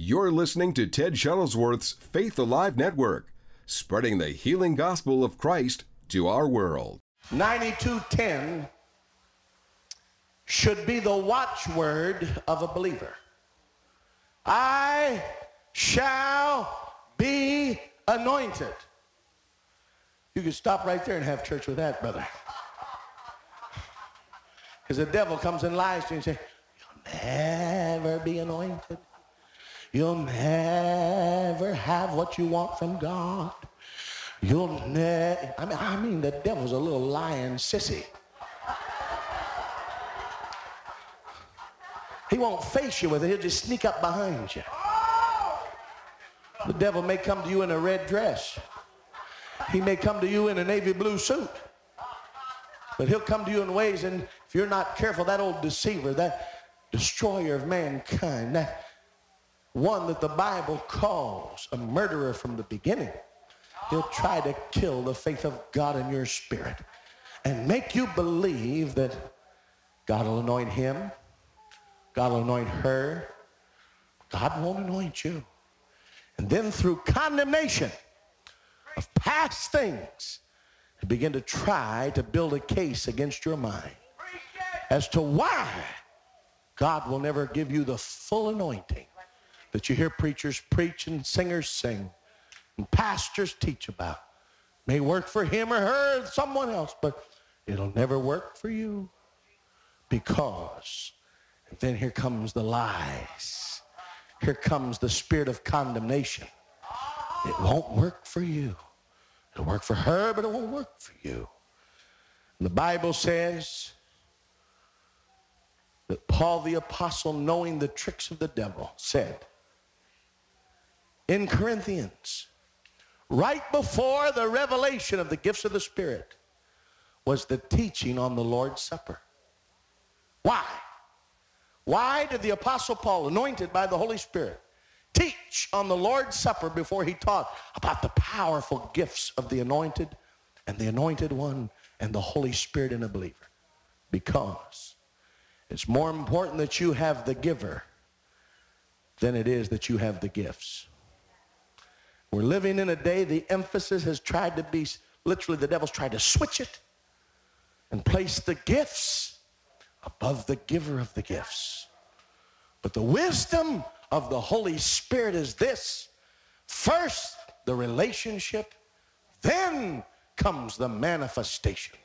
You're listening to Ted Shuttlesworth's Faith Alive Network, spreading the healing gospel of Christ to our world. 9210 should be the watchword of a believer. I shall be anointed. You can stop right there and have church with that, brother. Because the devil comes and lies to you and say, You'll never be anointed. You'll never have what you want from God. You'll never. I mean, I mean, the devil's a little lying sissy. He won't face you with it. He'll just sneak up behind you. The devil may come to you in a red dress. He may come to you in a navy blue suit. But he'll come to you in ways, and if you're not careful, that old deceiver, that destroyer of mankind, that one that the Bible calls a murderer from the beginning, he'll try to kill the faith of God in your spirit and make you believe that God will anoint him, God will anoint her, God won't anoint you. And then through condemnation of past things, begin to try to build a case against your mind as to why God will never give you the full anointing that you hear preachers preach and singers sing and pastors teach about. May work for him or her or someone else, but it'll never work for you because and then here comes the lies. Here comes the spirit of condemnation. It won't work for you. It'll work for her, but it won't work for you. And the Bible says that Paul the apostle, knowing the tricks of the devil, said in Corinthians, right before the revelation of the gifts of the Spirit, was the teaching on the Lord's Supper. Why? Why did the Apostle Paul, anointed by the Holy Spirit, teach on the Lord's Supper before he taught about the powerful gifts of the anointed and the anointed one and the Holy Spirit in a believer? Because it's more important that you have the giver than it is that you have the gifts. We're living in a day the emphasis has tried to be, literally the devil's tried to switch it and place the gifts above the giver of the gifts. But the wisdom of the Holy Spirit is this. First, the relationship, then comes the manifestation.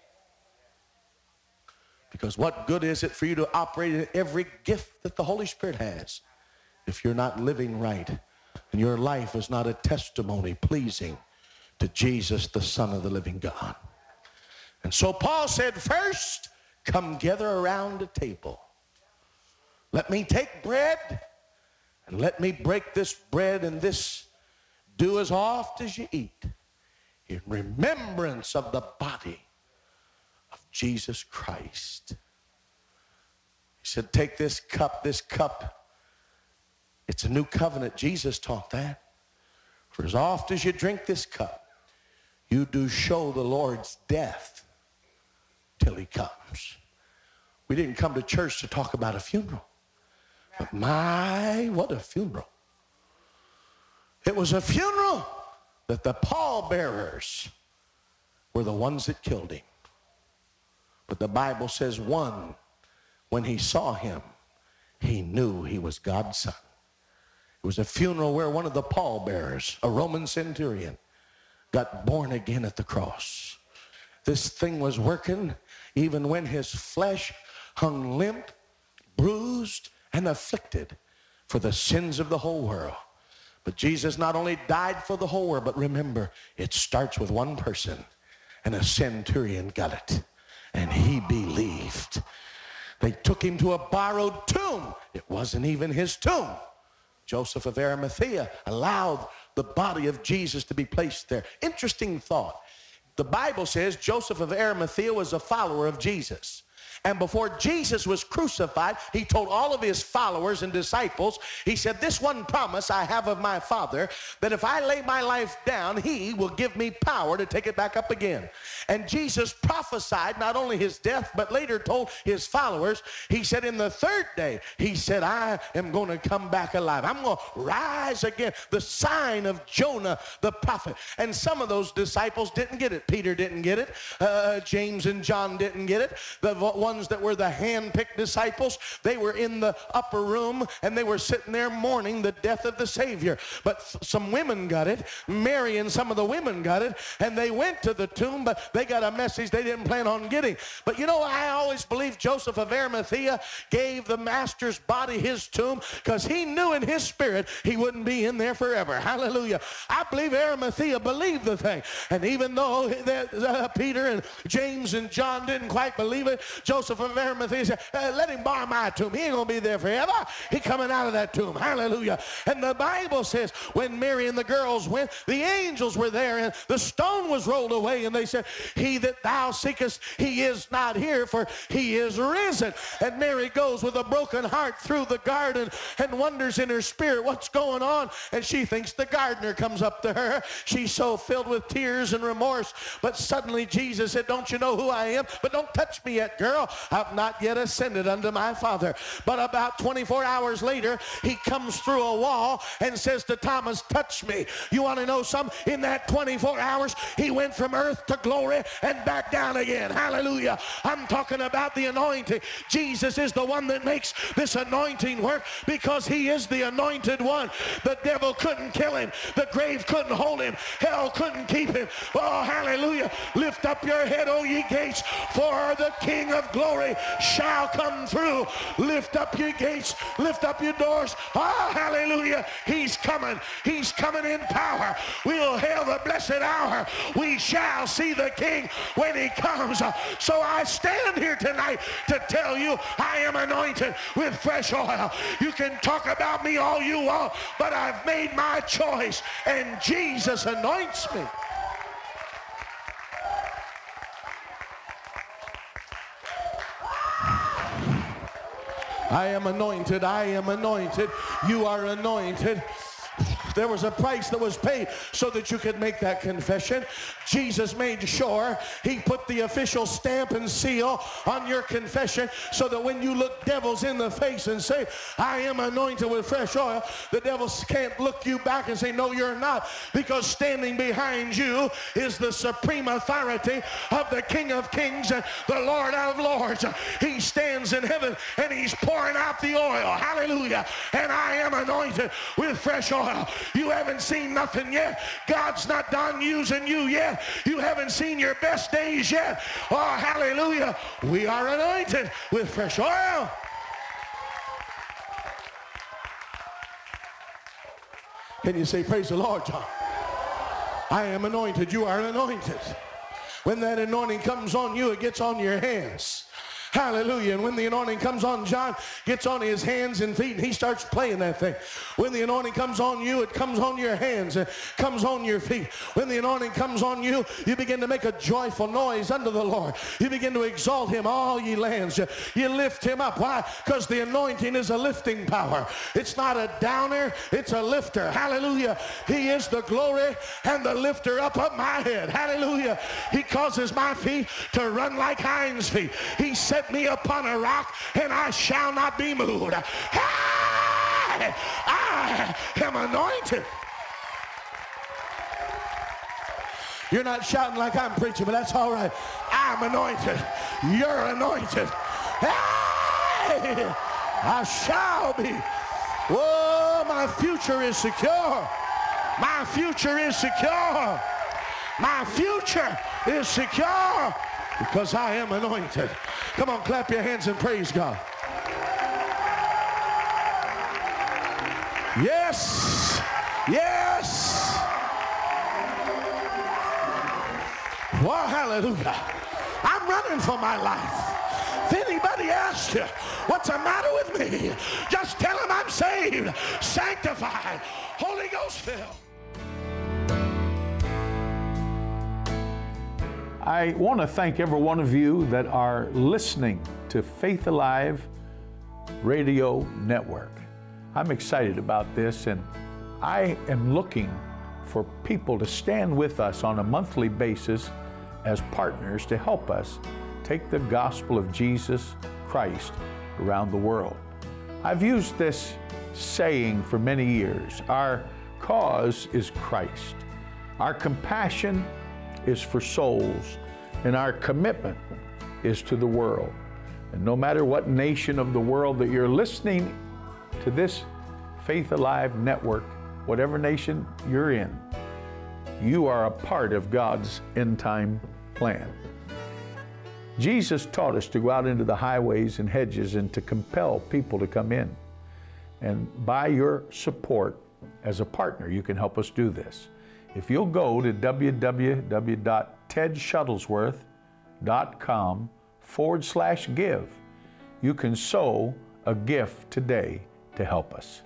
Because what good is it for you to operate in every gift that the Holy Spirit has if you're not living right and your life is not a testimony pleasing to Jesus, the Son of the living God? And so Paul said, first, come gather around a table. Let me take bread and let me break this bread and this do as oft as you eat in remembrance of the body of Jesus Christ. He said, take this cup, this cup. It's a new covenant. Jesus taught that. For as oft as you drink this cup, you do show the Lord's death till he comes. We didn't come to church to talk about a funeral. But my, what a funeral. It was a funeral that the pallbearers were the ones that killed him. But the Bible says one, when he saw him, he knew he was God's son. It was a funeral where one of the pallbearers, a Roman centurion, got born again at the cross. This thing was working even when his flesh hung limp, bruised, and afflicted for the sins of the whole world. But Jesus not only died for the whole world, but remember, it starts with one person, and a centurion got it, and he believed. They took him to a borrowed tomb. It wasn't even his tomb. Joseph of Arimathea allowed the body of Jesus to be placed there. Interesting thought. The Bible says Joseph of Arimathea was a follower of Jesus. And before Jesus was crucified, he told all of his followers and disciples, he said, This one promise I have of my Father, that if I lay my life down, he will give me power to take it back up again. And Jesus prophesied not only his death, but later told his followers, he said, In the third day, he said, I am going to come back alive. I'm going to rise again. The sign of Jonah the prophet. And some of those disciples didn't get it. Peter didn't get it. Uh, James and John didn't get it. The ones that were the hand-picked disciples, they were in the upper room and they were sitting there mourning the death of the Savior. But some women got it. Mary and some of the women got it. And they went to the tomb, but they got a message they didn't plan on getting. But you know, I always believe Joseph of Arimathea gave the master's body his tomb because he knew in his spirit he wouldn't be in there forever. Hallelujah. I believe Arimathea believed the thing. And even though uh, Peter and James and John didn't quite believe it, Joseph of Arimathea said, uh, let him borrow my tomb. He ain't going to be there forever. He coming out of that tomb. Hallelujah. And the Bible says when Mary and the girls went, the angels were there and the stone was rolled away and they said, he that thou seekest, he is not here for he is risen. And Mary goes with a broken heart through the garden and wonders in her spirit what's going on. And she thinks the gardener comes up to her. She's so filled with tears and remorse. But suddenly Jesus said, don't you know who I am? But don't touch me yet, girl. I've not yet ascended unto my Father. But about 24 hours later, he comes through a wall and says to Thomas, touch me. You want to know something? In that 24 hours, he went from earth to glory and back down again. Hallelujah. I'm talking about the anointing. Jesus is the one that makes this anointing work because he is the anointed one. The devil couldn't kill him. The grave couldn't hold him. Hell couldn't keep him. Oh, hallelujah. Lift up your head, O ye gates, for the King of glory shall come through. Lift up your gates. Lift up your doors. Oh, hallelujah. He's coming. He's coming in power. We'll hail the blessed hour. We shall see the King when he comes. So I stand here tonight to tell you I am anointed with fresh oil. You can talk about me all you want, but I've made my choice and Jesus anoints me. I am anointed. I am anointed. You are anointed. There was a price that was paid so that you could make that confession. Jesus made sure he put the official stamp and seal on your confession so that when you look devils in the face and say, I am anointed with fresh oil, the devils can't look you back and say, no, you're not. Because standing behind you is the supreme authority of the King of Kings and the Lord of Lords. He stands in heaven and he's pouring out the oil. Hallelujah. And I am anointed with fresh oil. You haven't seen nothing yet. God's not done using you yet. You haven't seen your best days yet. Oh, hallelujah. We are anointed with fresh oil. Can you say, praise the Lord, John? I am anointed. You are anointed. When that anointing comes on you, it gets on your hands. Hallelujah. And when the anointing comes on John, gets on his hands and feet, and he starts playing that thing. When the anointing comes on you, it comes on your hands, it comes on your feet. When the anointing comes on you, you begin to make a joyful noise unto the Lord. You begin to exalt him, all ye lands. You, lift him up. Why? Because the anointing is a lifting power. It's not a downer, it's a lifter. Hallelujah. He is the glory and the lifter up of my head. Hallelujah. He causes my feet to run like hinds feet. He set set me upon a rock and I shall not be moved. I, I am anointed. You're not shouting like I'm preaching, but that's all right. I'm anointed. You're anointed. Hey, I shall be. Oh, my future is secure. My future is secure. My future is secure because I am anointed. Come on, clap your hands and praise God. Yes. Yes. Well, hallelujah. I'm running for my life. If anybody asks you, what's the matter with me? Just tell them I'm saved, sanctified, Holy Ghost filled. I want to thank every one of you that are listening to Faith Alive Radio Network. I'm excited about this, and I am looking for people to stand with us on a monthly basis as partners to help us take the gospel of Jesus Christ around the world. I've used this saying for many years our cause is Christ, our compassion is for souls, and our commitment is to the world. And no matter what nation of the world that you're listening to this Faith Alive network, whatever nation you're in, you are a part of God's end time plan. Jesus taught us to go out into the highways and hedges and to compel people to come in. And by your support as a partner, you can help us do this. If you'll go to www.tedshuttlesworth.com forward slash give, you can sow a gift today to help us.